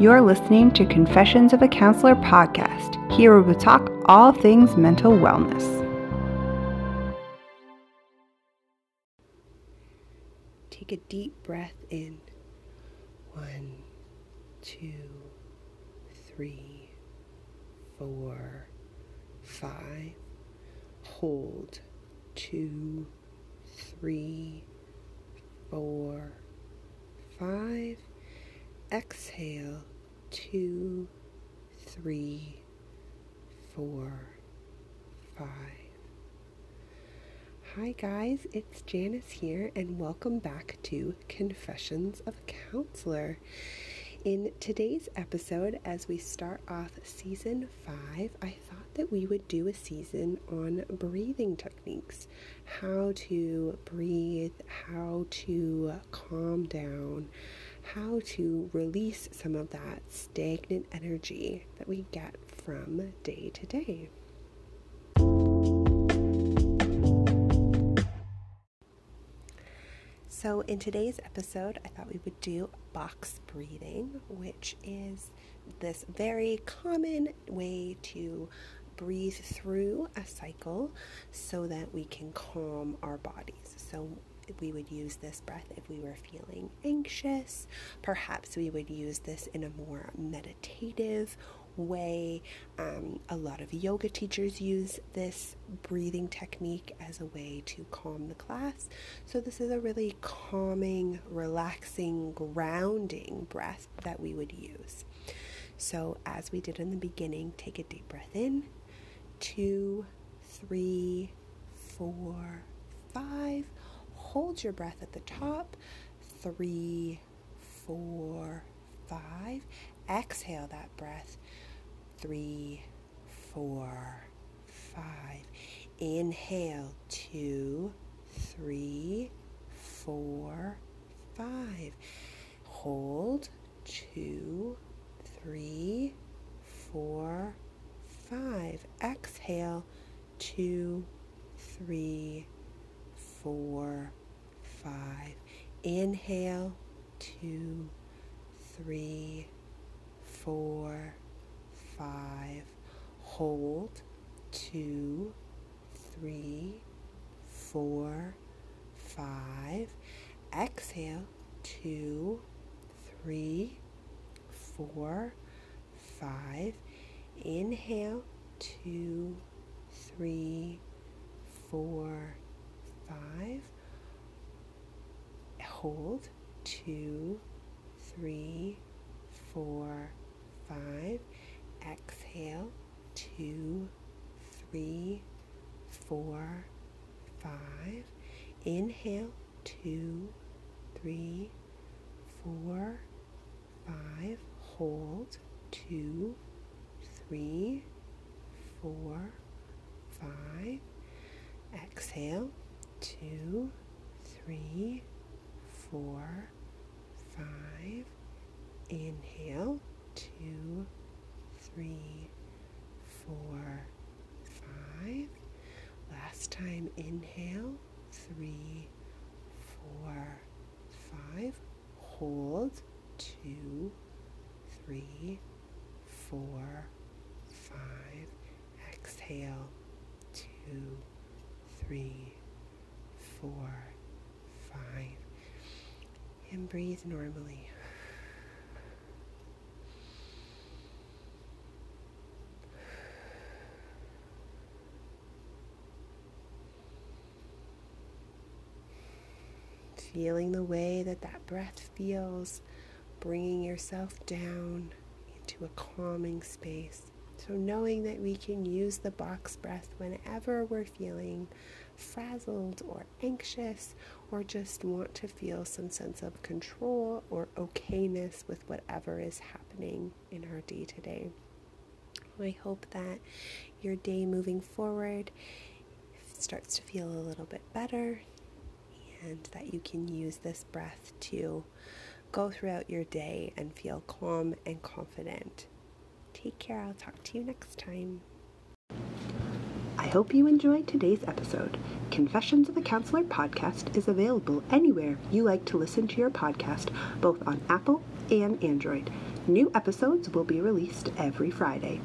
You're listening to Confessions of a Counselor podcast. Here we talk all things mental wellness. Take a deep breath in. One, two, three, four, five. Hold. Two, three, four, five. Exhale. Two, three, four, five. Hi, guys, it's Janice here, and welcome back to Confessions of a Counselor. In today's episode, as we start off season five, I thought that we would do a season on breathing techniques how to breathe, how to calm down, how to release some of that stagnant energy that we get from day to day. So, in today's episode, I thought we would do box breathing, which is this very common way to breathe through a cycle so that we can calm our bodies. So, we would use this breath if we were feeling anxious. Perhaps we would use this in a more meditative way. Um, a lot of yoga teachers use this breathing technique as a way to calm the class. So, this is a really calming, relaxing, grounding breath that we would use. So, as we did in the beginning, take a deep breath in two, three, four, five. Hold your breath at the top. Three, four, five. Exhale that breath three, four, five. Inhale, two, three, four, five. Hold, two, three, four, five. Exhale, two, three, four, five. Inhale, two, three, four, five, hold, two, three, four, five, exhale, two, three, four, five, inhale, two, three, four, five, hold, two, three, four, five, exhale, two, three, four, five. Inhale, two, three, four, five. Hold, two, three, four, five. Exhale, two, three, four, five. Inhale, two, three, four, five. Last time, inhale, three, four, five. Hold, two, three, four, five. Exhale, two, three, four. And breathe normally. feeling the way that that breath feels, bringing yourself down into a calming space. So, knowing that we can use the box breath whenever we're feeling frazzled or anxious or just want to feel some sense of control or okayness with whatever is happening in our day to day. I hope that your day moving forward starts to feel a little bit better and that you can use this breath to go throughout your day and feel calm and confident. Take care. I'll talk to you next time. I hope you enjoyed today's episode. Confessions of a Counselor podcast is available anywhere you like to listen to your podcast, both on Apple and Android. New episodes will be released every Friday.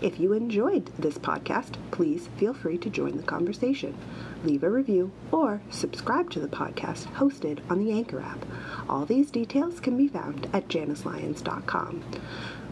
If you enjoyed this podcast, please feel free to join the conversation. Leave a review or subscribe to the podcast hosted on the Anchor app. All these details can be found at janislyons.com.